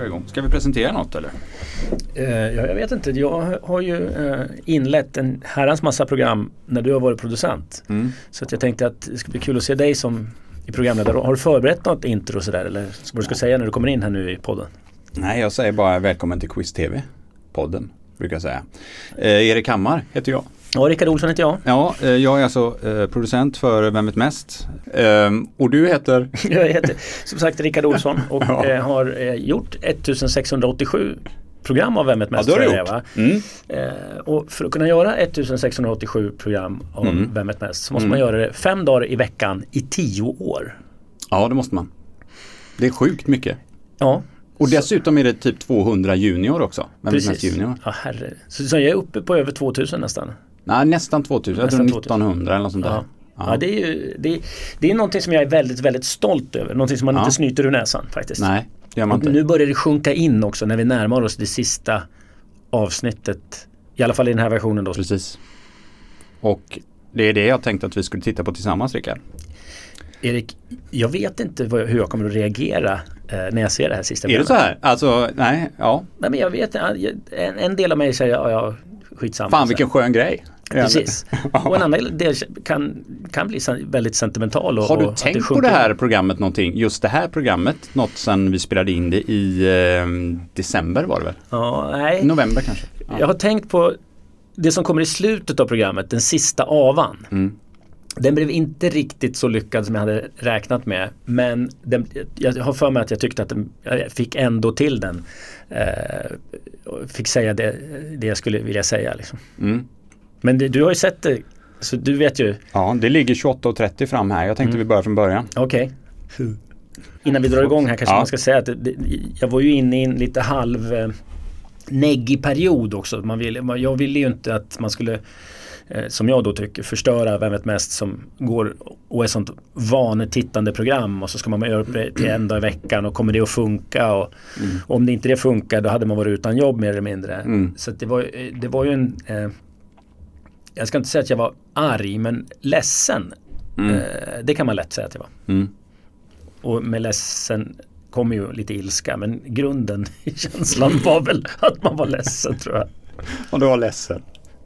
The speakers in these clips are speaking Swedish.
vi igång. Ska vi presentera något eller? Eh, ja, jag vet inte. Jag har ju eh, inlett en herrans massa program när du har varit producent. Mm. Så att jag tänkte att det ska bli kul att se dig som i programledare. Har du förberett något intro och sådär? Eller vad du ska säga när du kommer in här nu i podden? Nej, jag säger bara välkommen till Quiz TV. Podden, brukar jag säga. Eh, Erik Hammar heter jag. Ja, Rickard Olsson heter jag. Ja, eh, jag är alltså eh, producent för Vem vet mest? Ehm, och du heter? Jag heter som sagt Rickard Olsson och Ja. eh, har eh, gjort 1687 program av Vem vet mest? Ja, det har jag, gjort. Mm. Eh, och för att kunna göra 1687 program av Mm. Vem vet mest så måste Mm. man göra det fem dagar i veckan i tio år. Ja, det måste man. Det är sjukt mycket. Ja, Och dessutom är det typ 200 junior också. Vem precis. junior? Ja, herre. Så, så jag är uppe på över 2000 nästan. Nej, nästan 2000. Nästan jag tror 2000. 1900 eller något sånt där. Ja. Ja. det, är ju, det, det är någonting som jag är väldigt, väldigt stolt över. Någonting som man Ja. inte snyter ur näsan faktiskt. Nej, det gör man inte. nu börjar det sjunka in också när vi närmar oss det sista avsnittet. I alla fall i den här versionen då. Precis. Och det är det jag tänkte att vi skulle titta på tillsammans, Rickard. Erik, jag vet inte hur jag kommer att reagera eh, när jag ser det här sista Är det så här? Alltså, nej, ja. Nej, men jag vet en, en del av mig säger ja, ja skitsamma. Fan vilken skön grej. Precis. Och en annan del kan, kan bli väldigt sentimental. Och, Har du och tänkt på sjunker det här programmet någonting? Just det här programmet, något sen vi spelade in det i eh, december var det väl? Ja, nej. November kanske? Ja. Jag har tänkt på det som kommer i slutet av programmet, den sista avan. Mm. Den blev inte riktigt så lyckad som jag hade räknat med. Men den, jag har för mig att jag tyckte att den, jag fick ändå till den. Eh, och fick säga det, det jag skulle vilja säga. Liksom. Mm. Men det, du har ju sett det, så du vet ju. Ja, det ligger 28.30 fram här. Jag tänkte Mm. vi börjar från början. Okej. Innan vi drar igång här kanske Ja. man ska säga att det, det, jag var ju inne i en lite halv eh, neggig period också. Man ville, man, jag ville ju inte att man skulle som jag då tycker, förstöra Vem vet mest som går och är sånt vanetittande program och så ska man göra upp det till en dag i veckan och kommer det att funka och, och om det inte det funkar då hade man varit utan jobb mer eller mindre. Mm. Så det, var, eh, det var ju en eh, jag ska inte säga att jag var arg men ledsen. Mm. Eh, det kan man lätt säga att jag var. Mm. Och med ledsen kommer ju lite ilska men grunden i känslan var väl att man var ledsen tror jag. Och du var ledsen.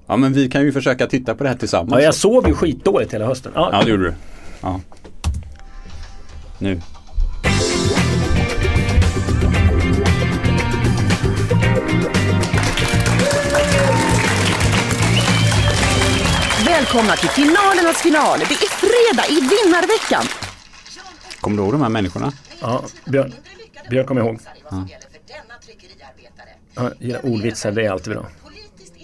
Ja, men vi kan ju försöka titta på det här tillsammans. Ja, jag sov ju skitdåligt hela hösten. Ja, Ja, det gjorde du. Ja. Nu. Välkomna till finalernas final. Det är fredag i vinnarveckan. Kommer du ihåg de här människorna? ja Björn, Björn kommer ihåg. Ja. för denna tryckeriarbetare. Ja, ordvitsar, det är alltid bra. Politiskt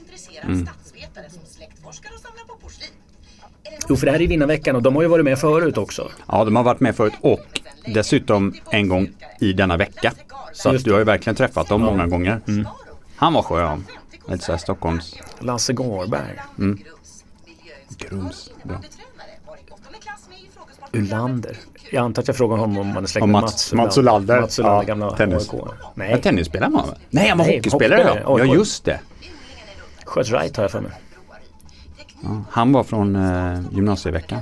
Jo, för det här är vinnarveckan och de har ju varit med förut också. Ja, de har varit med förut och dessutom en gång i denna vecka. Så du har ju verkligen träffat dem många gånger. Mm. Han var skön. Lite såhär Stockholms Lasse Garberg. Mm. Grums, bra. Ulander. Jag antar att jag frågar honom om man är släkt med Mats- Mats, Ulander. Mats Ulander, Ja, gamla tennis. AIK. Ja, Nej, tennisspelare var han väl? Nej, han var Nej, hockeyspelare hockeyspelare, ja. Ja, just det. sköts right har jag för mig. Ja, han var från eh, gymnasieveckan.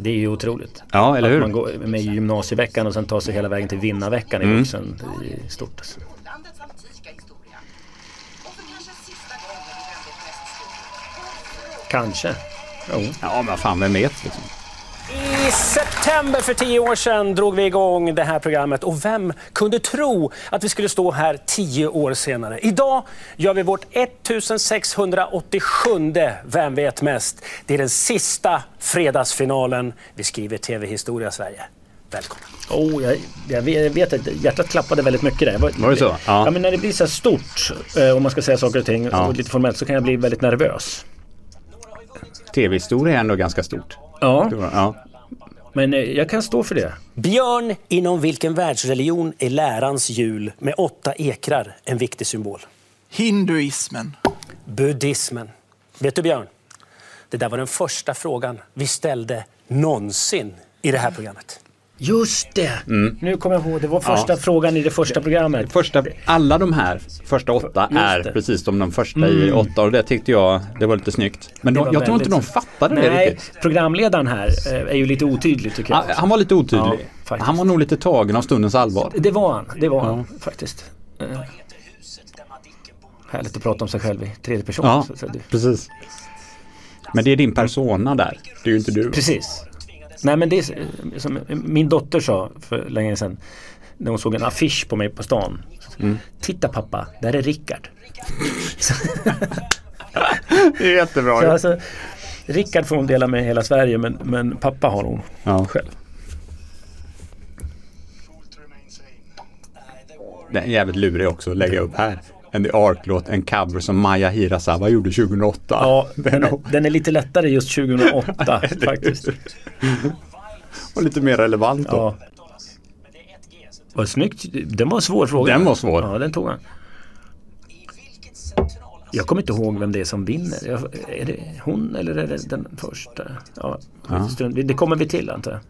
Det är ju otroligt. Ja, eller Att man hur? går med i gymnasieveckan och sen tar sig hela vägen till vinnarveckan i Mm. vuxen. Det är stort. Alltså. Kanske i. Jo. Ja, men fan, vem vet liksom. I september för tio år sedan drog vi igång det här programmet och vem kunde tro att vi skulle stå här tio år senare? Idag gör vi vårt 1687 Vem vet mest? Det är den sista fredagsfinalen. Vi skriver TV-historia Sverige. Välkomna! Oh, jag, jag vet att hjärtat klappade väldigt mycket där. Var det så? Ja. Ja. men när det blir så här stort, eh, om man ska säga saker och ting, Ja. och lite formellt, så kan jag bli väldigt nervös. TV-historia är ändå ganska stort. Ja, Ja. Men eh, jag kan stå för det. Björn, inom vilken världsreligion är lärans hjul med åtta ekrar en viktig symbol? Hinduismen. Buddhismen. Vet du Björn? Det där var den första frågan vi ställde någonsin i det här programmet. Just det! Nu kommer jag ihåg, det var första Ja. frågan i det första programmet. Första, alla de här första åtta är det. precis som de första i åtta och det tyckte jag, det var lite snyggt. Men Det de, jag tror inte de fattade det Nej, riktigt. programledaren här eh, är ju lite otydlig tycker jag. Han, var lite otydlig. Ja. Han var nog lite tagen av stundens allvar. Det var han, det var han faktiskt. Eh, härligt att prata om sig själv i tredje person. Ja, Så, så det, precis. Men det är din persona där. Det är ju inte du. precis. Nej men det är som min dotter sa för länge sedan. När hon såg en affisch på mig på stan. Mm. Titta pappa, där är Rickard. Det är jättebra. Så alltså, Rickard får hon dela med hela Sverige men, men pappa har hon Ja. själv. Den är jävligt lurig också att lägga upp här. En The Ark-låt, en cover som Maya Hirasawa gjorde 2008. Ja, den är, den är lite lättare just 2008 faktiskt. var lite mer relevant då. Ja. Vad snyggt. Den var en svår fråga. Den var svår. Ja, den tog han. Jag kommer inte ihåg vem det är som vinner. Jag- Är det hon eller är det den första? Ja, Ja. Det kommer vi till antar jag.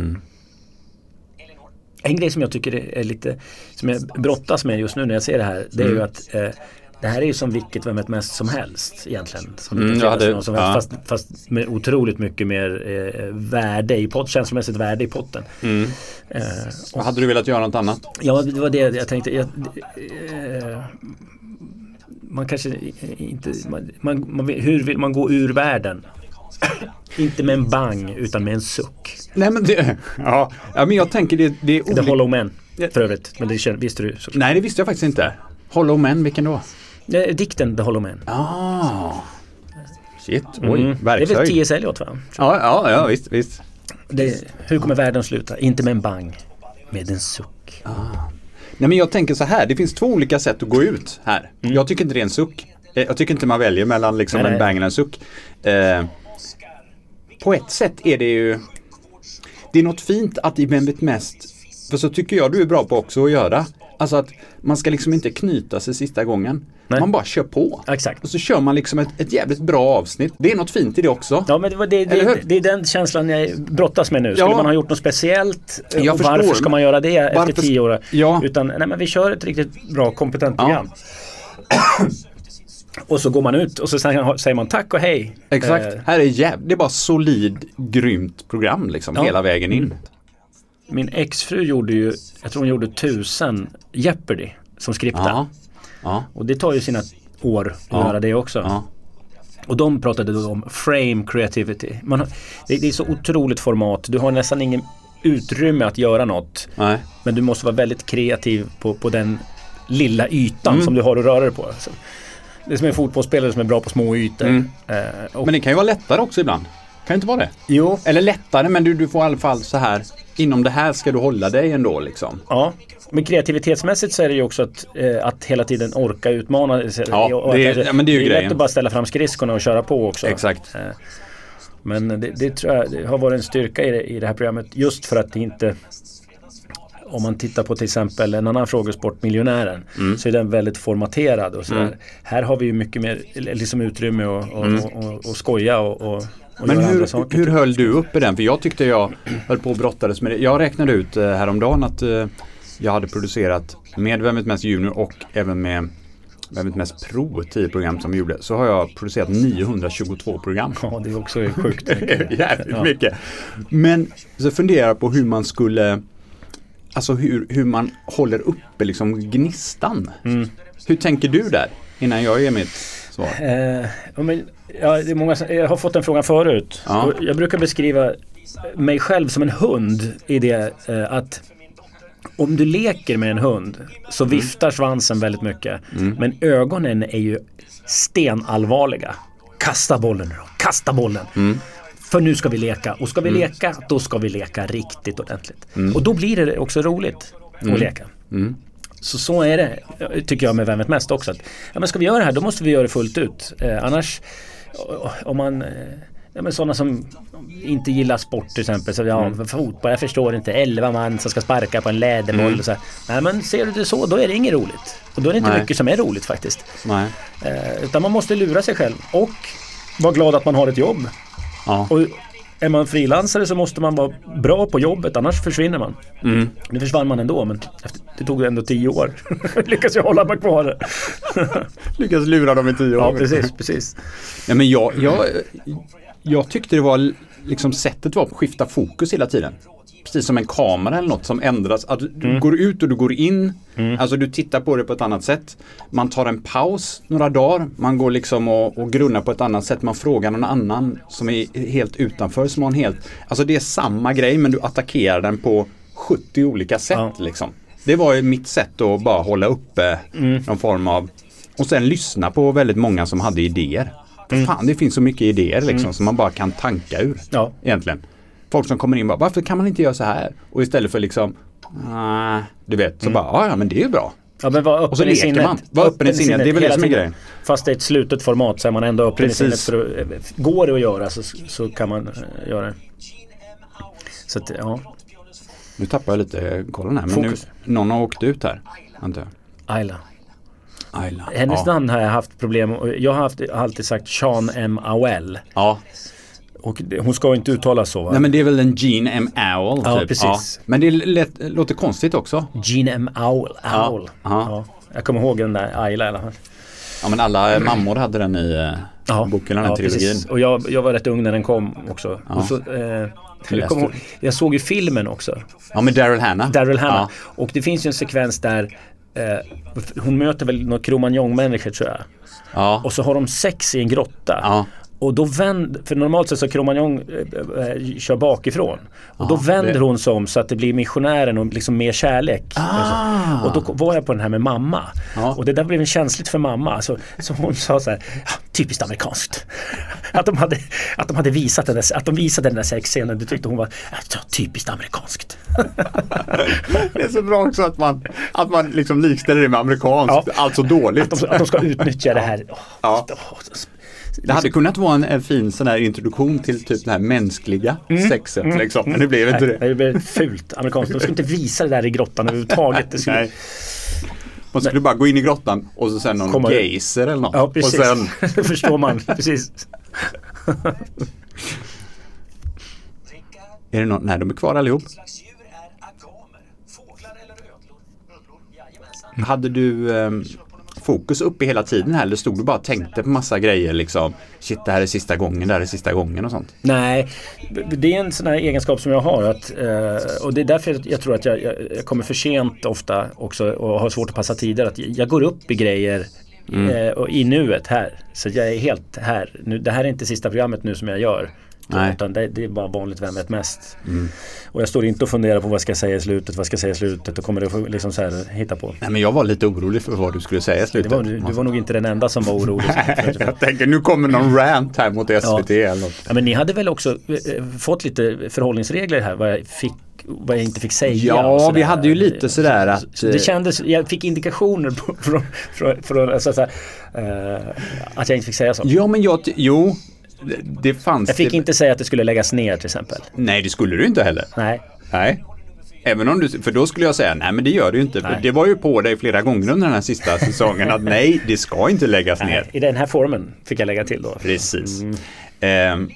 Mm. En grej som jag tycker är lite som jag brottas med just nu när jag ser det här. Det är Mm. ju att eh, det här är ju som vilket Vem vet mest som helst egentligen. Som Mm, hade- som ja. fast, fast med otroligt mycket mer eh, värde i potten, känslomässigt värde i potten. Mm. Eh, Och hade du velat göra något annat? Ja, det var det jag tänkte. Jag, eh, man kanske inte... Man, man, man, hur vill man gå ur världen? Inte med en bang utan med en suck. Nej men det, ja, ja men jag tänker det, det är The olika. Hollow Man för övrigt. Men det känner, visste du såklart. Nej det visste jag faktiskt inte. Hollow Men, vilken då? Eh, Dikten The Hollow Man. Ah. Shit, oj, Mm. Det är väl verkshöjd. T.S. Eliot va? Ja, ja, ja visst, visst. Det, hur kommer världen sluta? Inte med en bang. Med en suck. Nej men jag tänker så här, det finns två olika sätt att gå ut här. Jag tycker inte det är en suck. Eh, Jag tycker inte man väljer mellan liksom Nej, en bang och en suck. Eh, på ett sätt är det ju Det är något fint att i Vem vet mest För så tycker jag du är bra på också att göra. Alltså att man ska liksom inte knyta sig sista gången. Nej. Man bara kör på. Exakt. Och så kör man liksom ett, ett jävligt bra avsnitt. Det är något fint i det också. Ja men det, det, det, det är den känslan jag brottas med nu. Skulle Ja. man ha gjort något speciellt? Jag och förstår, varför ska man göra det efter varför- tio år? Ja. Utan nej, men vi kör ett riktigt bra kompetent Ja. och så går man ut och så säger man tack och hej. Exakt. Eh, Här är jävligt, det är bara solid, grymt program liksom Ja. hela vägen in. Mm. min exfru gjorde ju, jag tror hon gjorde tusen Jeopardy som skripta. Ja. Ja. Och det tar ju sina år att Ja. göra det också. Och de pratade då om frame creativity. Man har, det, det är så otroligt format. Du har nästan ingen utrymme att göra något. Nej. Men du måste vara väldigt kreativ på, på den lilla ytan Mm. som du har att röra dig på. Så det är som en fotbollsspelare som är bra på små ytor. Mm. Eh, Men det kan ju vara lättare också ibland. Kan det inte vara det? jo, Eller lättare, men du, du får i alla fall så här. Inom det här ska du hålla dig ändå liksom. ja. Men kreativitetsmässigt så är det ju också att, eh, att hela tiden orka utmana. Ja, det är- ja, men det är ju lätt grejen. att bara ställa fram skridskorna och köra på också. Exakt. Eh, Men det, det tror jag det har varit en styrka i det, i det här programmet just för att det inte om man tittar på till exempel en annan frågesport, Miljonären, Mm. så är den väldigt formaterad och sådär. Här har vi ju mycket mer liksom utrymme och, och, och, och, och skoja och, Mm. Men hur, saker. hur höll du upp i den? För jag tyckte jag höll på och brottades med det. Jag räknade ut eh, häromdagen att eh, jag hade producerat med Vem vet mest junior och även med Vem vet mest pro 10 program som vi gjorde. Så har jag producerat 922 program. Ja, det är också sjukt mycket. jävligt Ja. mycket. Men så funderar jag på hur man skulle Alltså hur, hur man håller uppe liksom gnistan. Mm. Hur tänker du där? Innan jag ger mitt svar. Eh, ja, men, ja, det är många, jag har fått den frågan förut. Ja. Jag brukar beskriva mig själv som en hund i det eh, att om du leker med en hund så Mm. viftar svansen väldigt mycket. Men ögonen är ju stenallvarliga. Kasta bollen nu då, kasta bollen. Mm. För nu ska vi leka och ska vi leka då ska vi leka riktigt ordentligt. Mm. Och då blir det också roligt att leka. Så så är det, tycker jag med Vem vet mest också. Att, ja, men ska vi göra det här, då måste vi göra det fullt ut. Eh, annars, o- om man, eh, ja, men sådana som inte gillar sport till exempel. Så, ja, fotboll, jag förstår inte, 11 man som ska sparka på en läderboll. Och så. Nej men ser du det så, då är det inget roligt. Och då är det inte Nej. mycket som är roligt faktiskt. Nej. Eh, utan man måste lura sig själv och vara glad att man har ett jobb. Ja. Och är man frilansare så måste man vara bra på jobbet, annars försvinner man. Mm. Nu försvann man ändå, men det tog ändå tio år. Lyckas jag hålla mig kvar. Lyckas lura dem i tio år. ja, precis, precis. Ja, men jag, jag, jag tyckte det var liksom sättet var att skifta fokus hela tiden. Precis som en kamera eller något som ändras. Att du Mm. går ut och du går in. Alltså du tittar på det på ett annat sätt. Man tar en paus några dagar. Man går liksom och, och grunnar på ett annat sätt. Man frågar någon annan som är helt utanför. Som har en helt, alltså det är samma grej men du attackerar den på 70 olika sätt. Ja. Liksom. Det var ju mitt sätt att bara hålla uppe Mm. någon form av och sen lyssna på väldigt många som hade idéer. För fan det finns så mycket idéer liksom som man bara kan tanka ur. Mm. Ja. Egentligen. Folk som kommer in och bara varför kan man inte göra så här? Och istället för liksom nej, du vet så Mm. bara ja men det är ju bra. Ja, men var öppen Och så i leker sinnet. man. Var öppen i sinnet. Det är väl det som är grejen. Fast det är ett slutet format så är man ändå öppen Precis. i sinnet. För att, eh, går det att göra så, så kan man eh, göra det. Så att, ja. Nu tappar jag lite kollen här men Fokus. nu, någon har åkt ut här. Antar jag. Ayla. Ayla. Hennes ja. namn har jag haft problem med. Jag har haft, alltid sagt Sean M. Awell. Ja. Och det- hon ska inte uttalas så va? Nej men det är väl en Gene M. Owl Ja, typ. precis. Men det är lätt, låter konstigt också. Gene M. Owl. Ja, Owl. ja. Ja. Jag kommer ihåg den där Ayla i alla fall. Ja men alla mammor hade den i eh, boken, den här trilogin. precis. Och jag, jag var rätt ung när den kom också. Ja. Så, eh, jag, ihåg, jag såg ju filmen också. Ja med Daryl Hannah. Daryl Hannah. Ja. Och det finns ju en sekvens där eh, hon möter väl några Cromagnon-människor tror jag. Ja. Och så har de sex i en grotta. Ja. Och då vänder, för normalt sett så Cromagnon eh, eh, kör bakifrån. Och då vänder det- hon sig om så att det blir missionären och liksom mer kärlek. Ah. Och då var jag på den här med mamma. Ja. Och det där blev en känsligt för mamma. Så, så hon sa så här, "Ja, typiskt amerikanskt. Att de hade, att de hade visat den där, att de visade den där sexscenen, det tyckte hon var "Ja, typiskt amerikanskt. Det är så bra också att man, att man liksom likställer det med amerikanskt, Ja. alltså dåligt. Att de, att de ska utnyttja det här. Åh, Ja. åh, Det hade kunnat vara en, en fin sån här introduktion till typ det här mänskliga sexet liksom. Men det blev inte Nej, det. det blev fult amerikanskt. De skulle inte visa det där i grottan överhuvudtaget. Det skulle, Nej. Man skulle bara gå in i grottan och så sen någon Komma ut. geyser eller något. Ja, och precis. sen, Det förstår man. Precis. är det någon, nej de är kvar allihop. Hade du ehm, fokus uppe hela tiden här eller stod du bara och tänkte på massa grejer liksom? Shit det här är sista gången, det här är sista gången och sånt. Nej, det är en sån här egenskap som jag har. Att, eh, och det är därför jag tror att jag, jag, kommer för sent ofta också och har svårt att passa tider. Att jag går upp i grejer eh, och i nuet här. Så jag är helt här. Nu, det här är inte sista programmet nu som jag gör. Nej. Utan det, det är bara vanligt Vem vet mest. Och jag står inte och funderar på vad ska jag säga i slutet, vad ska jag säga i slutet och kommer det att liksom så här hitta på. Nej men jag var lite orolig för vad du skulle säga i slutet. var, du var nog inte den enda som var orolig. jag tänker nu kommer någon rant här mot SVT eller något. Ja, men ni hade väl också eh, fått lite förhållningsregler här vad jag fick vad jag inte fick säga. Ja, vi hade ju lite sådär att, Så det eh, kändes, jag fick indikationer på, från, från, från så här, eh, att jag inte fick säga så. Ja men jag, jo, det, fanns Jag fick det. inte säga att det skulle läggas ner till exempel. Nej det skulle du inte heller. Nej. Nej. Även om du, för då skulle jag säga, nej men det gör du inte. För det var ju på dig flera gånger under den här sista säsongen att nej, det ska inte läggas ner. Nej, I den här formen fick jag lägga till då. Precis. Ehm,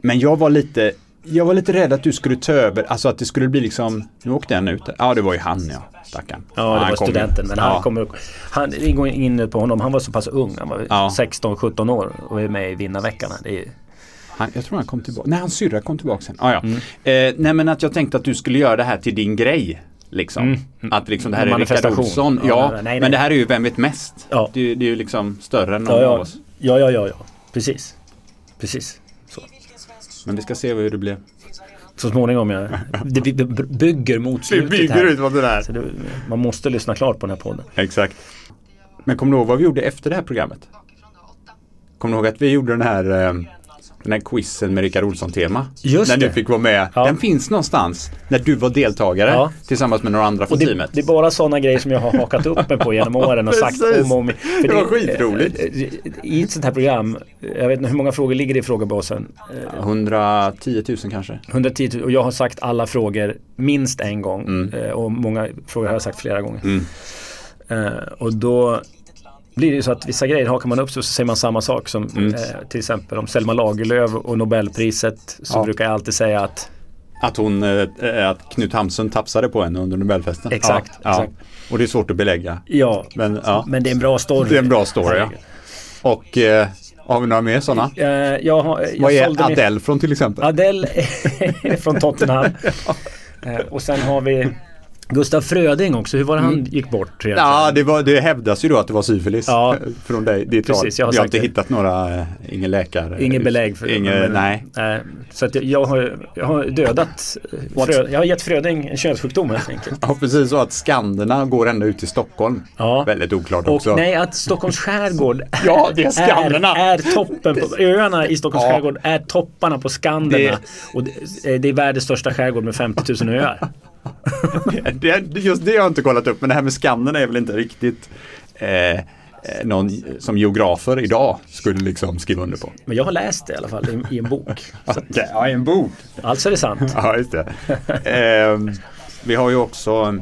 men jag var lite, jag var lite rädd att du skulle ta över, alltså att det skulle bli liksom, nu åkte han ut. Ja det var ju han ja, stackarn. Ja, det han var kom studenten. Men ja. han kommer, han, det går in på honom, han var så pass ung. Han var Ja. 16-17 år och är med i Vinnarveckan. Det är, Han, jag tror han kom tillbaka. Nej, hans syrra kom tillbaka sen. Ah, ja. Mm. eh, nej, men att jag tänkte att du skulle göra det här till din grej. Liksom. Att liksom det här är Rickard. Olsson. Ja, Ja, nej, nej, men det här är ju Vem vet mest? Ja. Det, är- det är ju liksom större än någon ja, av ja, oss. ja, ja, ja, ja, precis. Precis. Men vi ska se hur det blir. Så småningom, ja. Det, vi bygger mot slutet här. vad det är. Så det, man måste lyssna klart på den här podden. Exakt. Men kommer du ihåg vad vi gjorde efter det här programmet? Kommer du ihåg att vi gjorde den här, eh, den här quizen med Rickard Olsson-tema? Just När det. du fick vara med. Ja. Den finns någonstans när du var deltagare Ja. tillsammans med några andra från det, teamet. det är bara sådana grejer som jag har hakat upp mig på genom åren och sagt om och om. För Det var skitroligt. I ett sånt här program, jag vet inte hur många frågor ligger det i frågebasen? Eh, 110 000 kanske. 110 000 och jag har sagt alla frågor minst en gång Mm. eh, och många frågor har jag sagt flera gånger. Eh, och då blir det ju så att vissa grejer hakar man upp sig och så säger man samma sak som Mm. eh, till exempel om Selma Lagerlöf och Nobelpriset så Ja. brukar jag alltid säga att Att hon, eh, att Knut Hamsun tafsade på henne under Nobelfesten. Exakt, Ja, exakt. Ja. Och det är svårt att belägga. ja, Men, ja. men det är en bra story. Det är en bra story ja. Och eh, Har vi några mer sådana? Eh, jag, har- jag Vad är sålde min- Adele från till exempel? Adele från Tottenham. Eh, och sen har vi Gustav Fröding också. Hur var det han gick bort? egentligen? Ja, det, var, det hävdas ju då att det var syfilis Ja. från dig. Ditt Precis, håll. jag har Vi har inte det. hittat några, eh, ingen läkare. Inget belägg för det. Inge, men- nej. nej. Så att jag, jag, har, jag har dödat eh, frö, Jag har gett Fröding en könssjukdom helt enkelt. Ja, precis så att Skanderna går ända ut till Stockholm. Ja. Väldigt oklart Och också. nej, att Stockholms skärgård Ja, det är Skanderna. är, är toppen på, öarna i Stockholms Ja. skärgård är topparna på Skanderna. Och det, det är världens största skärgård med 50 000 öar. Det, just det har jag inte kollat upp, men det här med Skanderna är väl inte riktigt eh, eh, någon som geografer idag skulle liksom skriva under på. Men jag har läst det i alla fall i, i en bok. Ja, i en bok. alltså är det sant. Ja, just det. Ehm, vi har ju också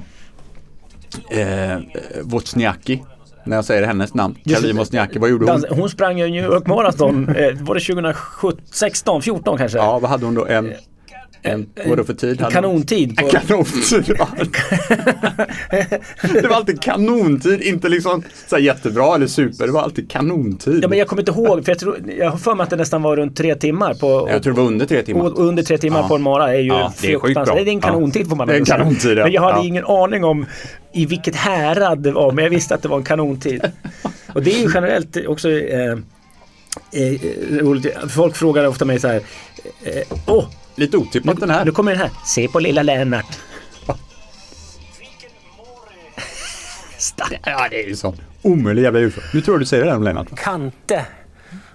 eh, Wozniacki. När jag säger hennes namn. Kalima Wozniacki, vad gjorde hon? Hon sprang ju New York Marathon, eh, var det 2016, 14 kanske? Ja, vad hade hon då? En, en vad då för tid? Hon? Kanontid. På, En kanontid. det var alltid kanontid, inte liksom så jättebra eller super. Det var alltid kanontid. ja, men jag kommer inte ihåg, för jag, tror, jag har för mig att det nästan var runt tre timmar. På, Jag tror det var under tre timmar. och under tre timmar Ja. på en mara är ju Ja, det är sjukt fruktansvärt. bra. Det är en kanontid får man en ändå säga. kanontid, ja. Men jag hade Ja. ingen aning om i vilket härad det var, men jag visste att det var en kanontid. Och det är ju generellt också eh, eh, roligt. Folk frågar ofta mig så här. Eh, Åh, Lite otippat den här. nu kommer den här. Se på lilla Lennart. Stark. Ja, det är ju sån omöjlig jävla UFO. Nu tror jag du säger det där om Lennart. Kante.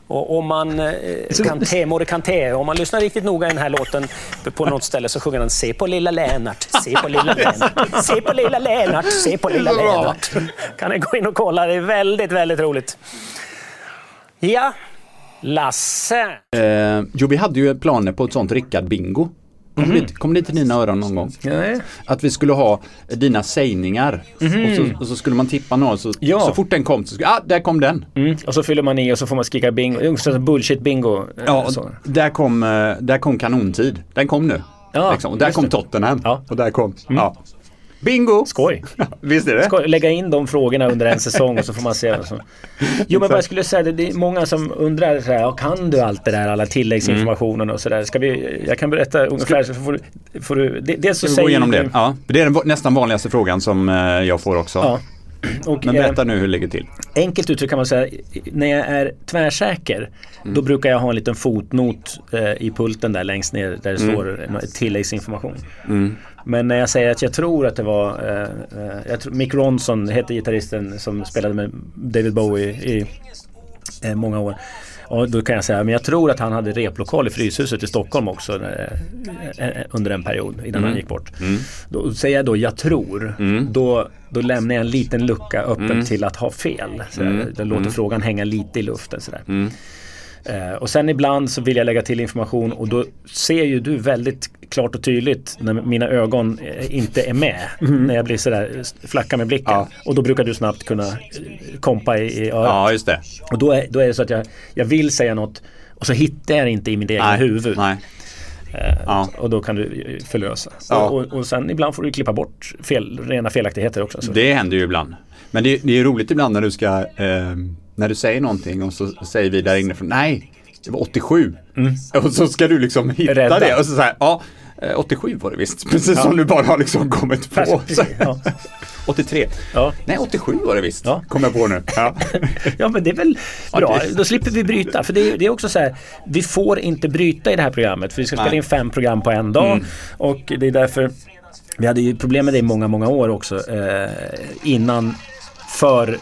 Och om man, eh, Kanté, Mori Kanté, om man lyssnar riktigt noga i den här låten på något ställe så sjunger han Se på lilla Lennart, se på lilla Lennart, se på lilla Lennart, se på lilla så. Lennart. Kan ni gå in och kolla, det är väldigt, väldigt roligt. Ja, Lasse. Eh, jo, vi hade ju planer på ett sånt Rickard-bingo. Mhm. det, kom det till dina öron någon gång? Nej. Att vi skulle ha dina sägningar och, så, och så skulle man tippa någon så, Mhm. Ja. så fort den kom så skulle, ah, där kom den. Mm. Och så fyller man i och så får man skrika bingo. Också bullshit bingo. eh, Ja, så. där kom, eh, där kom kanontid. Den kom nu. Ja, liksom. Och där kom det. Tottenham. Ja. Mm. Och där kom, ja. Bingo! Skoj. Visst är det? Ska lägga in de frågorna under en säsong och så får man se. Jo men vad jag skulle säga, det- det är många som undrar så här, kan du allt det där, alla tilläggsinformationen och sådär. Ska vi, jag kan berätta ungefär så får du, får du det, dels så Ska vi säger gå igenom du- det? Ja, det är den nästan vanligaste frågan som eh, jag får också. Ja. Och, Men eh, berätta nu hur det ligger till. Enkelt uttryckt kan man säga, när jag är tvärsäker då brukar jag ha en liten fotnot eh, i pulten där längst ner där det står en tilläggsinformation. Men när jag säger att jag tror att det var eh, eh, tror, Mick Ronson hette gitarristen som spelade med David Bowie i eh, många år. Och då kan jag säga, men jag tror att han hade replokal i Fryshuset i Stockholm också eh, eh, under en period innan han gick bort. Då säger jag då jag tror, då, då lämnar jag en liten lucka öppen till att ha fel. Så jag, jag låter frågan hänga lite i luften. Sådär. Eh, och sen ibland så vill jag lägga till information och då ser ju du väldigt klart och tydligt när mina ögon eh, inte är med. När jag blir sådär flackar med blicken. Ja. Och då brukar du snabbt kunna eh, kompa i, i örat. Ja, just det. Och då är, då är det så att jag, jag vill säga något och så hittar jag det inte i mitt Nej, huvud. nej. Eh, Ja. Och då kan du eh, förlösa. Ja. Och, och, och sen ibland får du klippa bort fel, rena felaktigheter också. Så. Det händer ju ibland. Men det, det är roligt ibland när du ska, eh, när du säger någonting och så säger vi där inifrån, nej, det var 87. Och så ska du liksom hitta Rädda. det och så säger ja, eh, 87 var det visst. Precis som du bara har liksom kommit på. Ja. 83. Ja. Nej, 87 var det visst. Ja. Kom jag på nu. Ja. Ja men det är väl bra, då slipper vi bryta. För det är, det är också så här, vi får inte bryta i det här programmet. För vi ska spela Nej. in fem program på en dag. Och det är därför, vi hade ju problem med det i många, många år också. Eh, innan för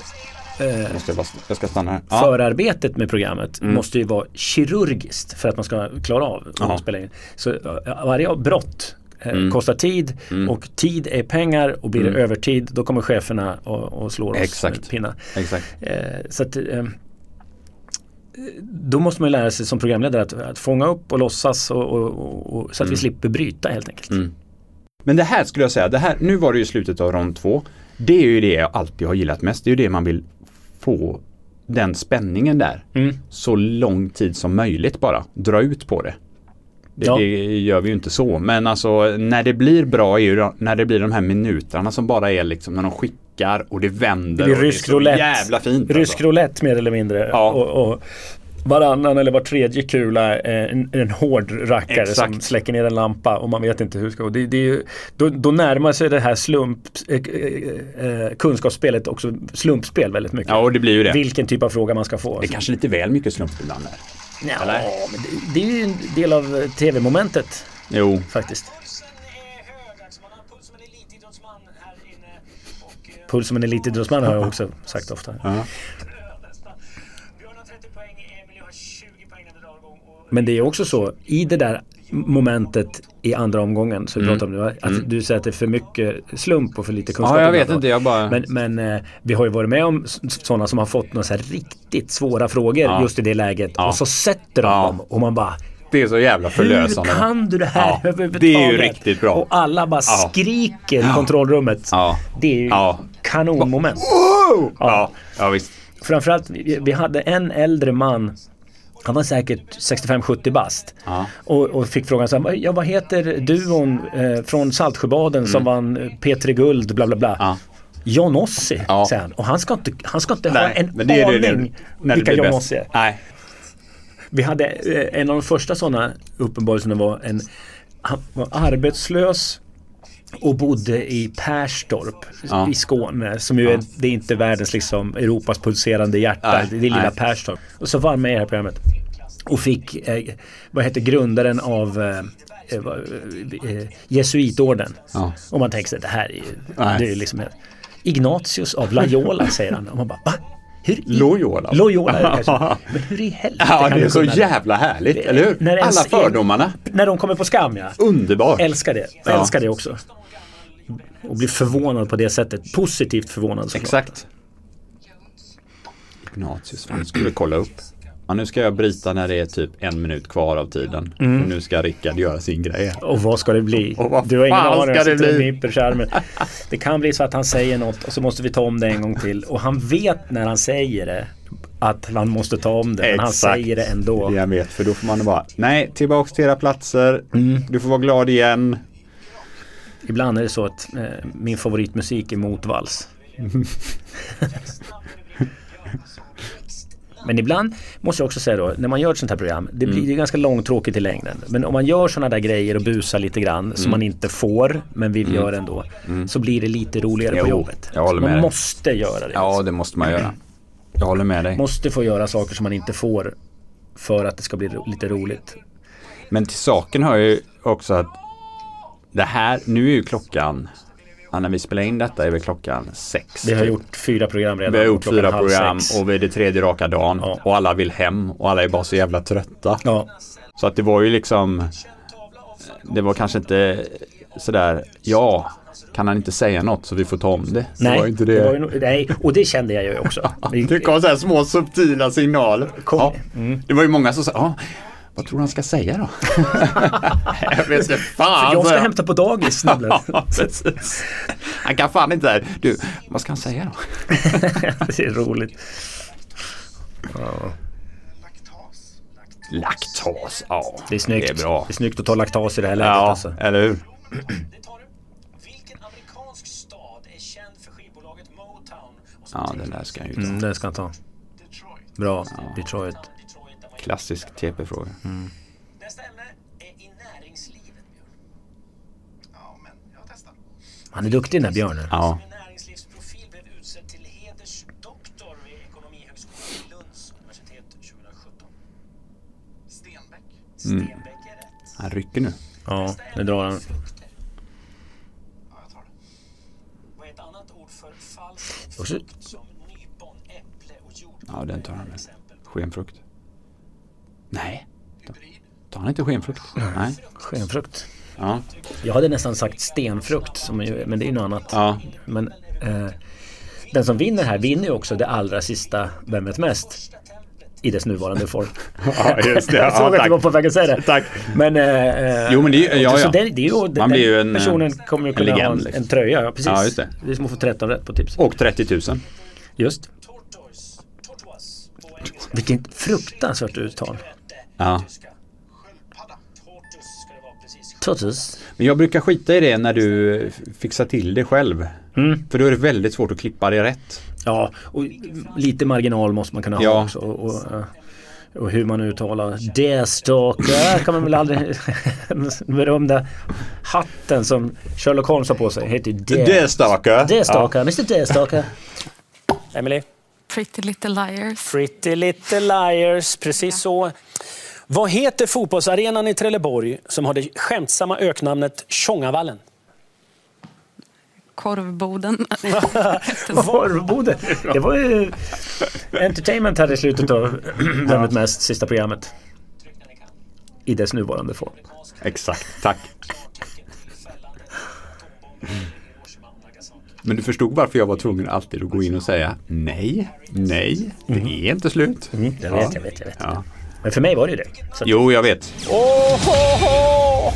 Måste jag, bara, jag ska stanna här. Ja. Förarbetet med programmet måste ju vara kirurgiskt för att man ska klara av Ja. att spela in. Så eh, varje brott eh, Mm. kostar tid och tid är pengar och blir det övertid då kommer cheferna och, och slår oss Exakt. med pinnar. Exakt. Eh, så att, eh, då måste man ju lära sig som programledare att, att fånga upp och låtsas och, och, och, och, så att vi slipper bryta helt enkelt. Men det här skulle jag säga, det här, nu var det ju slutet av rond två. Det är ju det jag alltid har gillat mest. Det är ju det man vill få den spänningen där. Mm. Så lång tid som möjligt bara. Dra ut på det. Det, Ja. det gör vi ju inte så. Men alltså när det blir bra är ju när det blir de här minuterna som bara är liksom när de skickar och det vänder. Det blir rysk roulette. Jävla fint. Rysk alltså. roulette mer eller mindre. Ja. Och, och, varannan eller var tredje kula är en, en hård rackare Exakt. som släcker ner en lampa och man vet inte hur det ska gå. Det, det är ju, då, då närmar sig det här slump, eh, eh, eh, kunskapsspelet också slumpspel väldigt mycket. Ja, och det blir ju det. Vilken typ av fråga man ska få. Det är kanske lite väl mycket slump ibland där. ja, eller? men det, det är ju en del av eh, tv-momentet Jo, faktiskt. Puls som en elitidrottsman eh, har jag också sagt ofta. ja. nästa. Björn har 30 poäng, Emil har 20 poäng när det drar igång. Och Men det är också så, i det där momentet i andra omgången som vi Mm. pratade om nu, att du säger att det är för mycket slump och för lite kunskap. ja, jag vet inte. Jag bara... Men, men eh, vi har ju varit med om sådana som har fått några så här riktigt svåra frågor Ja. just i det läget Ja. och så sätter de Ja. dem och man bara det är så jävla hur förlösande. kan du det här Ja, överhuvudtaget? det är ju riktigt bra. Och alla bara Ja. skriker i kontrollrummet. Ja. Det är ju Ja. kanonmoment. Ja, ja visst. Framförallt, vi hade en äldre man han var säkert 65-70 bast. Ja. Och, och fick frågan så här, ja vad heter duon eh, från Saltsjöbaden som vann eh, P3 Guld, bla bla bla. Mm. Ja. John Ossie, Ja. säger han. Och han ska inte, han ska inte ha Nej, en men det det, aning det vilka John. Ossie är. Nej. Vi hade eh, en av de första sådana uppenbarelserna var en han var arbetslös och bodde i Perstorp Ja. i Skåne som ju är, det är inte världens liksom Europas pulserande hjärta. Nej, det är lilla nej. Perstorp. Och så var han med i det här programmet. Och fick, eh, vad heter grundaren av eh, eh, vad, eh, jesuitorden. Ja. Och man tänker sig det här är ju, Nej. det är liksom Ignatius av Loyola säger han. Och man bara va? Hur i- Loyola. Loyola är det kanske. Men hur i helvete Ja, det är så kunna jävla härligt, eller hur? När Alla fördomarna. När de kommer på skam ja. Underbart. Älskar det. Ja. Älskar det också. Och blir förvånad på det sättet. Positivt förvånad såklart. Exakt. Ignatius, jag skulle kolla upp. Ja, nu ska jag bryta när det är typ en minut kvar av tiden. Mm. Nu ska Rickard göra sin grej. Och vad ska det bli? Du har ingen aning, ska det bli? Det kan bli så att han säger något och så måste vi ta om det en gång till. Och han vet när han säger det att han måste ta om det. Men han Exakt. säger det ändå. Jag vet, för då får man bara, nej, tillbaks till era platser. Du får vara glad igen. Ibland är det så att eh, min favoritmusik är motvals. Men ibland måste jag också säga då, när man gör ett sånt här program, det blir Mm. ganska långtråkigt i längden. Men om man gör såna där grejer och busar lite grann Mm. som man inte får, men vill göra ändå, så blir det lite roligare på Jo, jobbet. jag håller man med dig. måste göra det. Ja, det måste man göra. Jag håller med dig. Måste få göra saker som man inte får för att det ska bli ro- lite roligt. Men till saken hör ju också att det här, nu är ju klockan, ja, när vi spelar in detta är väl klockan sex. Vi har typ. gjort fyra program redan. Vi har gjort fyra program sex. och vi är det tredje raka dagen Ja. och alla vill hem och alla är bara så jävla trötta. Ja, Så att det var ju liksom Det var kanske inte sådär Ja Kan han inte säga något så vi får ta om det? nej, det var inte det. var ju, nej, och det kände jag ju också. Det kom så små subtila signaler. Kom. Ja. Mm. Det var ju många som sa ja, Vad tror du han ska säga då? jag vet inte fan. jag sa ska hämta på dagis. Ja. Han kan fan inte säga Du, vad ska han säga då? det är roligt. Laktas. Laktas, ja. Det är snyggt. Det är bra. Det är snyggt att ta laktas i det här läget Ja, alltså. eller hur? Det för Ja, den där ska han ju ta. Mm, den ska han ta. Detroit. Bra. Detroit. Detroit, Klassisk TP-fråga. Nästa ämne är i näringslivet, Björn. Ja, men jag testar. Han är duktig den här björnen. Ja. En näringslivsprofil blev utsedd till hedersdoktor vid Ekonomihögskolan vid Lunds universitet 2017. Stenbeck. Stenbeck är rätt. Han rycker nu. Ja, nu drar han. Ja, den tar han med. Skenfrukt. Nej. Tar han inte skenfrukt? Nej. Skenfrukt. Ja. Jag hade nästan sagt stenfrukt, som men det är ju något annat. Ja. Men eh, den som vinner här vinner ju också det allra sista Vem vet mest? I dess nuvarande form. Ja, just det. jag såg Ja, att du var på väg att säga det. Tack. Men, eh, eh, Jo, men det är ju- ja, så ja. det, det är ju, den, blir ju en, eh, personen kommer ju en kunna ha legend, en, liksom. en tröja. Ja, precis. Ja, just det. Det är som att få 13 rätt på tips. Och 30 000. Just. Vilket fruktansvärt uttal. Ja. Tyska. Sköldpadda. Tortoise ska det vara precis. Tortoise. Men jag brukar skita i det när du fixar till det själv. Mm. För då är det väldigt svårt att klippa det rätt. Ja, och lite marginal måste man kunna ha Ja. också. Och, och, eh, Och hur man uttalar D-stalker kan man väl aldrig... Den berömda hatten som Sherlock Holmes har på sig heter D. D-stalker. D-stalker, Mr D-stalker. Emily? Pretty Little Liars. Pretty Little Liars, precis så. Vad heter fotbollsarenan i Trelleborg som har det skämtsamma öknamnet Tjongavallen? Korvboden. Korvboden. Det var ju entertainment här i slutet av Vem mest? Sista programmet. I dess nuvarande form. Exakt, tack. Men du förstod varför jag var tvungen alltid att gå in och säga nej, nej, det är inte slut. Jag vet, jag vet, jag vet. Ja. Men för mig var det ju det. Så Jo, jag vet. Åh, ho, ho!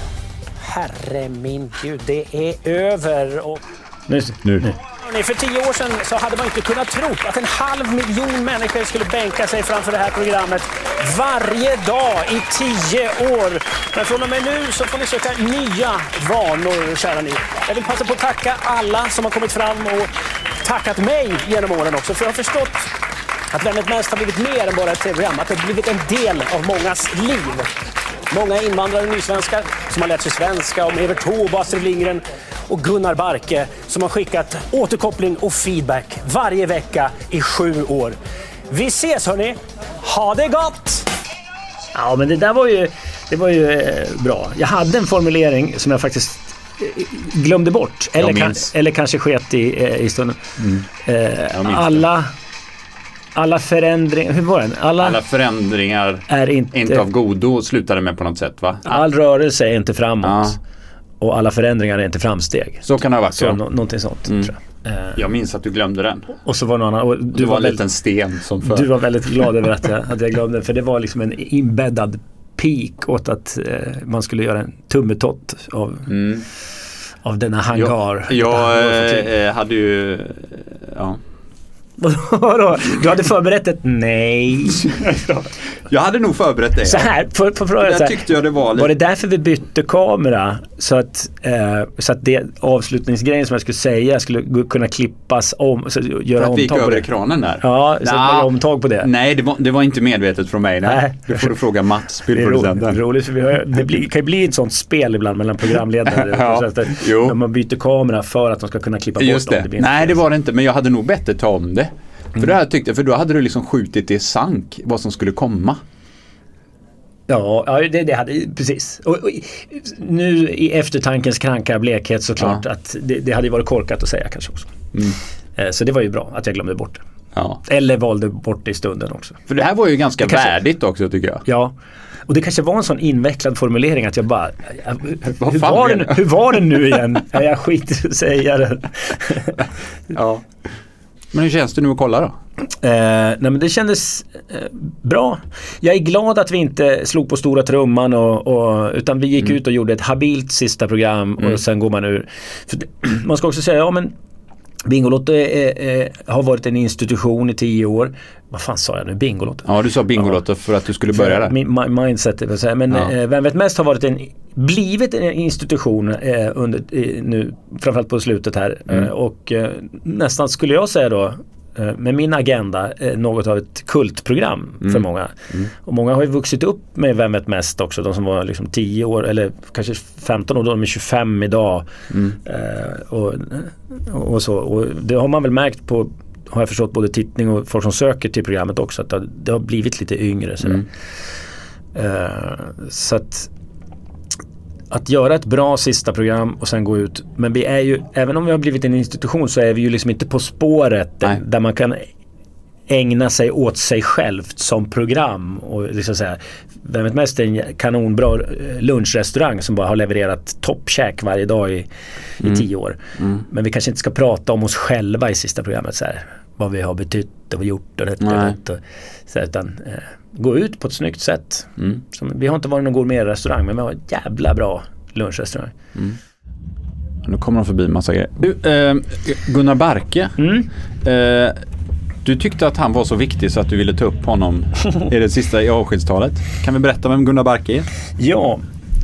Herre min gud, det är över. Och nu, Nu. Hörrni, för tio år sedan så hade man inte kunnat tro att en halv miljon människor skulle bänka sig framför det här programmet varje dag i tio år. Men från och med nu så får ni söka nya vanor, kära ni. Jag vill passa på att tacka alla som har kommit fram och tackat mig genom åren också. För jag har förstått att Vem vet mest har blivit mer än bara ett tv-program. Att det har blivit en del av mångas liv. Många invandrare och nysvenskar som har lärt sig svenska om Evert Taube, Astrid Lindgren och Gunnar Barke som har skickat återkoppling och feedback varje vecka i sju år. Vi ses hörni! Ha det gott! Ja, men det där var ju, det var ju eh, bra. Jag hade en formulering som jag faktiskt eh, glömde bort. Eller, kan, eller kanske sket i, eh, i stunden. Eh, alla, alla förändringar, hur var den? Alla, Alla förändringar är inte, inte av godo slutade med på något sätt va? all rörelse är inte framåt. Ja. Och alla förändringar är inte framsteg. Så kan det ha varit Så ja. nå- någonting sånt tror jag. Eh, Jag minns att du glömde den. och så var det någon annan. Du, Du var var en liten sten som för. du var väldigt glad över att jag, att jag glömde. För det var liksom en inbäddad peak åt att eh, man skulle göra en tummetott av, Mm. av denna hangar. Jag, jag eh, hade ju... Ja. Vadå? Du hade förberett ett nej. Jag hade nog förberett det. Så här, för, för fråga Där så här. tyckte jag det var lite... Var det därför vi bytte kamera? Så att, eh, så att det avslutningsgrejen som jag skulle säga skulle kunna klippas om. Så, göra För att vi gick omtag över det. ekranen där? Ja, så att man gör omtag på det. Nej, det var, det var inte medvetet från mig. Nej. Nej. Det får du fråga Mats, Det är roligt, bildproducenten. roligt för vi har, det blir, kan ju bli ett sånt spel ibland mellan programledare. Ja, att det-. När man byter kamera för att de ska kunna klippa bort Just dem. det. blir inte Nej, det var det inte. Men jag hade nog bett dig ta om det. För, Mm. det här tyckte, för då hade du liksom skjutit i sank vad som skulle komma. Ja, ja det, det hade precis. Och, och, nu i eftertankens kranka blekhet såklart Ja. att det, det hade varit korkat att säga kanske också. Eh, Så det var ju bra att jag glömde bort det. Ja. Eller valde bort det i stunden också. För det här var ju ganska Det kanske- värdigt också tycker jag. Ja. Och det kanske var en sån invecklad formulering att jag bara, hur, var den, hur var den nu igen? Ja, jag skiter i att säga det. Ja. Men hur känns det nu att kolla då? Eh, nej men det kändes eh, bra. Jag är glad att vi inte slog på stora trumman och, och, utan vi gick ut och gjorde ett habilt sista program och sen går man ur. Det, man ska också säga, ja men Bingolotto är, är, har varit en institution i tio år. Vad fan sa jag nu? Bingolotto? Ja, du sa Bingolotto för att du skulle börja där. Mi- mindset, vill säga. Men Ja. eh, Vem vet mest har varit en, blivit en institution eh, under, eh, nu, framförallt på slutet här. Mm. Eh, och eh, nästan skulle jag säga då med min agenda eh, något av ett kultprogram Mm. för många. Och många har ju vuxit upp med Vem vet mest också. De som var liksom 10 år eller kanske 15 år, de är 25 idag. Mm. Eh, och, och så. Och det har man väl märkt på har jag förstått både tittning och folk som söker till programmet också att det har, blivit lite yngre. Sådär. Mm. Eh, så att att göra ett bra sista program och sen gå ut. Men vi är ju, även om vi har blivit en institution så är vi ju liksom inte på spåret där, Nej. där man kan ägna sig åt sig självt som program. Och liksom säga, Vem vet mest är en kanonbra eh, lunchrestaurang som bara har levererat toppkäk varje dag i, i tio år. Men vi kanske inte ska prata om oss själva i sista programmet. Så här, vad vi har betytt och gjort och detta och detta. Så utan eh, gå ut på ett snyggt sätt. Mm. Som, vi har inte varit någon gourmetrestaurang men vi har en jävla bra lunchrestaurang. Nu kommer de förbi massa grejer. Du, eh, Gunnar Barke. Mm. Eh, du tyckte att han var så viktig så att du ville ta upp honom i det sista i avskedstalet. Kan vi berätta vem Gunnar Barke är? Ja,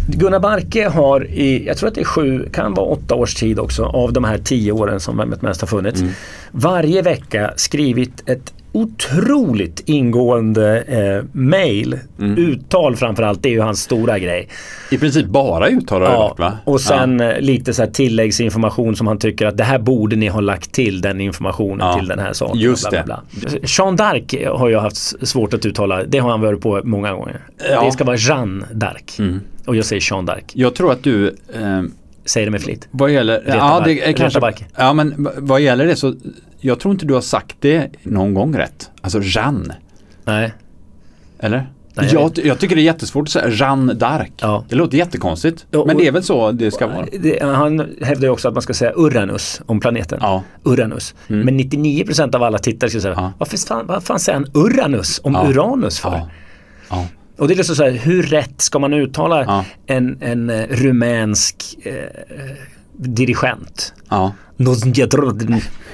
Gunnar Barke har i, jag tror att det är sju, kan vara åtta års tid också, av de här tio åren som Vem vet mest har funnits. Varje vecka skrivit ett otroligt ingående eh, mail. Mm. Uttal framförallt, det är ju hans stora grej. I princip bara uttalare Ja, dock, va? och sen eh, lite så tilläggsinformation som han tycker att det här borde ni ha lagt till den informationen Ja, till den här saken. just bla, bla, bla. Jean d'Arc har jag haft svårt att uttala. Det har han varit på många gånger. Ja. Det ska vara Jeanne d'Arc. Och jag säger Jean d'Arc. Jag tror att du eh, Säger det med flit. Vad gäller, Reta ja, det kanske, ja men vad gäller det så, jag tror inte du har sagt det någon gång rätt. Alltså Jeanne, Nej. eller? Nej, jag jag, jag tycker det är jättesvårt att säga Jeanne d'Arc. Ja. Det låter jättekonstigt. Ja, men det är väl så det ska vara. Det, han hävdar ju också att man ska säga Uranus om planeten. Ja. Uranus. Men 99% av alla tittare skulle säga Ja. varför fan, vad fan säger han Uranus om. Uranus för? Och det är liksom så här, hur rätt ska man uttala en, en eh, rumänsk eh, dirigent? Ja.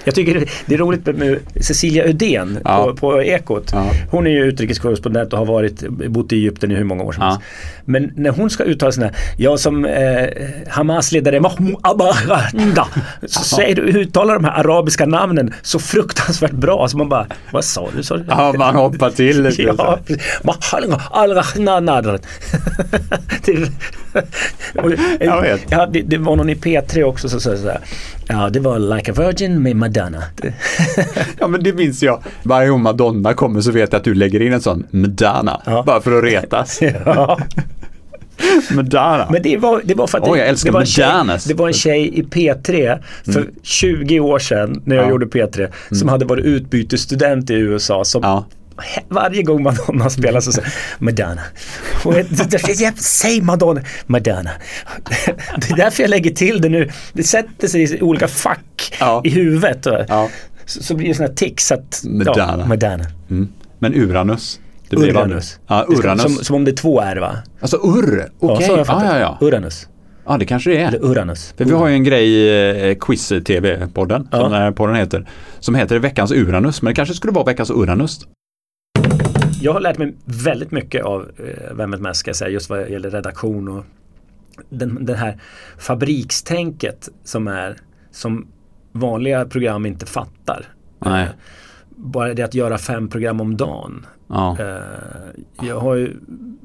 Jag tycker det- är roligt med- Cecilia Uddén Ja. på, på Ekot. Ja. Hon är ju utrikeskorrespondent och har varit, bott i Egypten i hur många år som helst. Men när hon ska uttala här, jag som eh, Hamas-ledare Mahmoud Abaranda, så säger du, uttalar de här arabiska namnen så fruktansvärt bra. Så man bara, vad sa du? Sa du? Ja, man hoppar till lite. Ja. Ja, det var någon i P3 också som sa så här. Ja, det var Like a Virgin med Madonna. Ja men det minns jag. Varje gång Madonna kommer så vet jag att du lägger in en sån Madonna. Ja. Bara för att retas. Ja. Madonna. Men det var, det var för att Oj, det, jag det, var en tjej, det var en tjej i P3 för 20 år sedan när jag Ja. gjorde P3 som hade varit utbytesstudent i USA som Ja. Varje gång Madonna spelar så säger Madonna. Och jag, säg Madonna. Madonna. Det är därför jag lägger till det nu. Det sätter sig i olika fack Ja. i huvudet. Ja. Så, så blir det sådana tics att Madonna. Ja, Madonna. Mm. Men Uranus. Det blir Uranus. Ja, Uranus. Som, som om det är två R va? Alltså Urr, okej. Jag Ja, ja, ja. Uranus. Ja, det kanske det är. Eller Uranus. För vi har ju en grej i eh, Quiz-TV-podden, Ja. som den här podden heter, som heter Veckans Uranus, men det kanske skulle vara Veckans Uranus. Jag har lärt mig väldigt mycket av eh, Vem vet mest ska jag säga just vad gäller redaktion och den, den här fabrikstänket som är som vanliga program inte fattar. Nej. Eh, bara det att göra fem program om dagen. Ja. Eh, jag har ju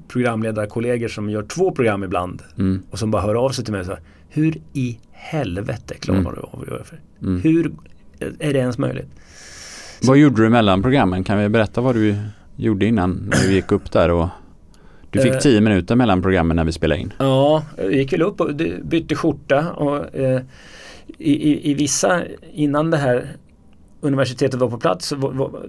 programledarkollegor som gör två program ibland Mm. och som bara hör av sig till mig och säger Hur i helvete klarar Mm. du av att göra det? Hur är det ens möjligt? Vad gjorde du mellan programmen? Kan vi berätta vad du gjorde innan när du gick upp där och du fick Eh. tio minuter mellan programmen när vi spelade in. Ja, jag gick väl upp och bytte skjorta och eh, i, i, i vissa, innan det här universitetet var på plats,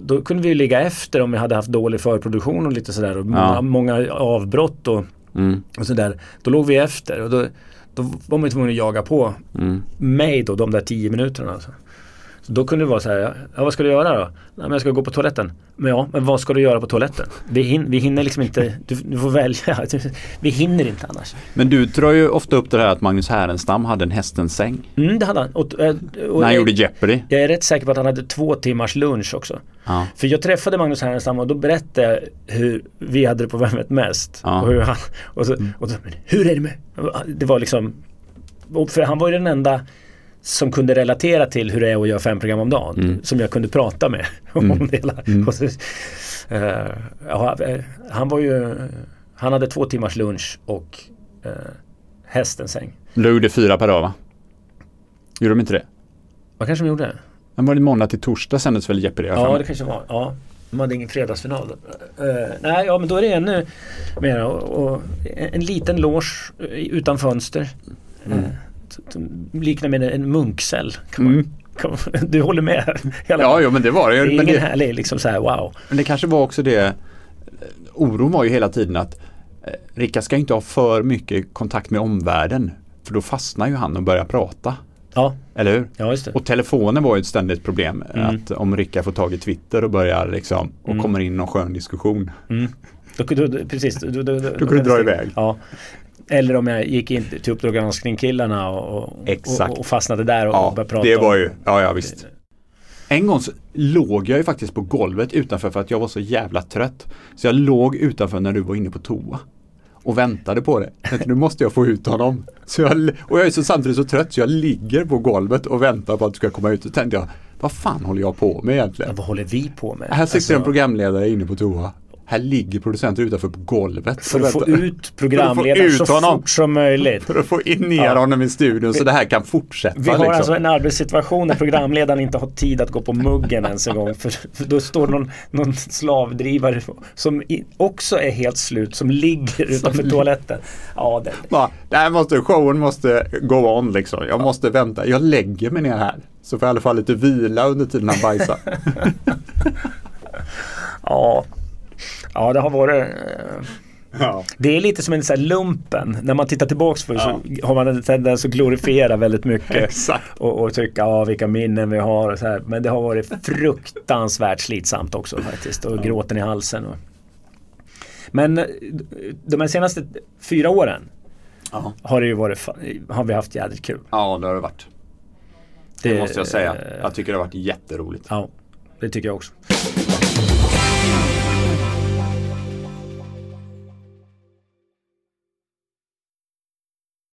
då kunde vi ju ligga efter om vi hade haft dålig förproduktion och lite sådär och många, Ja. många avbrott och, Mm. och sådär. Då låg vi efter och då, då var man ju tvungen att jaga på Mm. mig då, de där tio minuterna. Alltså. Så då kunde det vara så här, ja, vad ska du göra då? Nej, men jag ska gå på toaletten. Men ja, men vad ska du göra på toaletten? Vi, hin, vi hinner liksom inte, du, du får välja. Vi hinner inte annars. Men du drar ju ofta upp det här att Magnus Härenstam hade en hästens säng Mm, det hade han. Och, eh, och när han jag, gjorde Jeopardy. jag är rätt säker på att han hade två timmars lunch också. Ja. För jag träffade Magnus Härenstam och då berättade jag hur vi hade det på Vem vet mest. Ja. Och hur han, och så, och så, men hur är det med, det var liksom, för han var ju den enda som kunde relatera till hur det är att göra fem program om dagen. Mm. Som jag kunde prata med om det hela. Och så, eh, ja, eh, han var ju, han hade två timmars lunch och uh, hästens säng. Du gjorde fyra per dag va? Gjorde de inte det? Vad kanske de gjorde? Men var det måndag till torsdag sändes väl Jeopardy? Ja, det kanske var. Ja. De hade ingen fredagsfinal. Uh, nej, ja men då är det ännu mer. Och, och en, en liten eh, utan fönster. Mm. Liknar med en munkcell. Man, du håller med? Hela, Ja, jo, men det var det. det är ju. ingen Men det, härlig liksom så här wow. men det kanske var också det eh, Oron var ju hela tiden att eh, Rickard ska inte ha för mycket kontakt med omvärlden. För då fastnar ju han och börjar prata. Ja, Eller hur? ja just det. Och telefonen var ju ett ständigt problem. Mm. Att om Rickard får tag i Twitter och börjar liksom och Mm. kommer in i någon skön diskussion. Då, då, då, precis. Då, då, då, då, kunde du dra iväg. Ja. Eller om jag gick in till Uppdrag granskning-killarna och, och, Exakt. och, och fastnade där och Ja, började prata det var ju, ja ja visst. En gång så låg jag ju faktiskt på golvet utanför för att jag var så jävla trött. Så jag låg utanför när du var inne på toa. Och väntade på det. Tänkte, Nu måste jag få ut honom. Så jag, och jag är så samtidigt så trött så jag ligger på golvet och väntar på att du ska komma ut. Och tänkte jag, vad fan håller jag på med egentligen? Vad håller vi på med? Här sitter Alltså, en programledare inne på toa. Här ligger producenter utanför på golvet. För att få ut programledaren så honom. fort som möjligt. För att få in ner Ja. honom i studion så det här kan fortsätta. Vi har liksom. alltså en arbetssituation där programledaren inte har tid att gå på muggen ens en gång. För, för då står någon, någon slavdrivare som också är helt slut som ligger utanför toaletten. Ja, det, Bara, det här måste, showen måste go on liksom. Jag måste vänta. Jag lägger mig ner här. Så får jag i alla fall lite vila under tiden han bajsar. ja. Ja, det har varit... eh, ja. Det är lite som en sån här lumpen. När man tittar tillbaks för så har man en tendens att glorifiera väldigt mycket. Och, och tycka ja vilka minnen vi har och så här. Men det har varit fruktansvärt slitsamt också faktiskt. Och gråten i halsen. Och... Men eh, de här senaste fyra åren Ja. har det ju varit, har vi haft jädrigt kul. ja, det har det varit. Det måste jag säga. Jag tycker det har varit jätteroligt. Ja, det tycker jag också.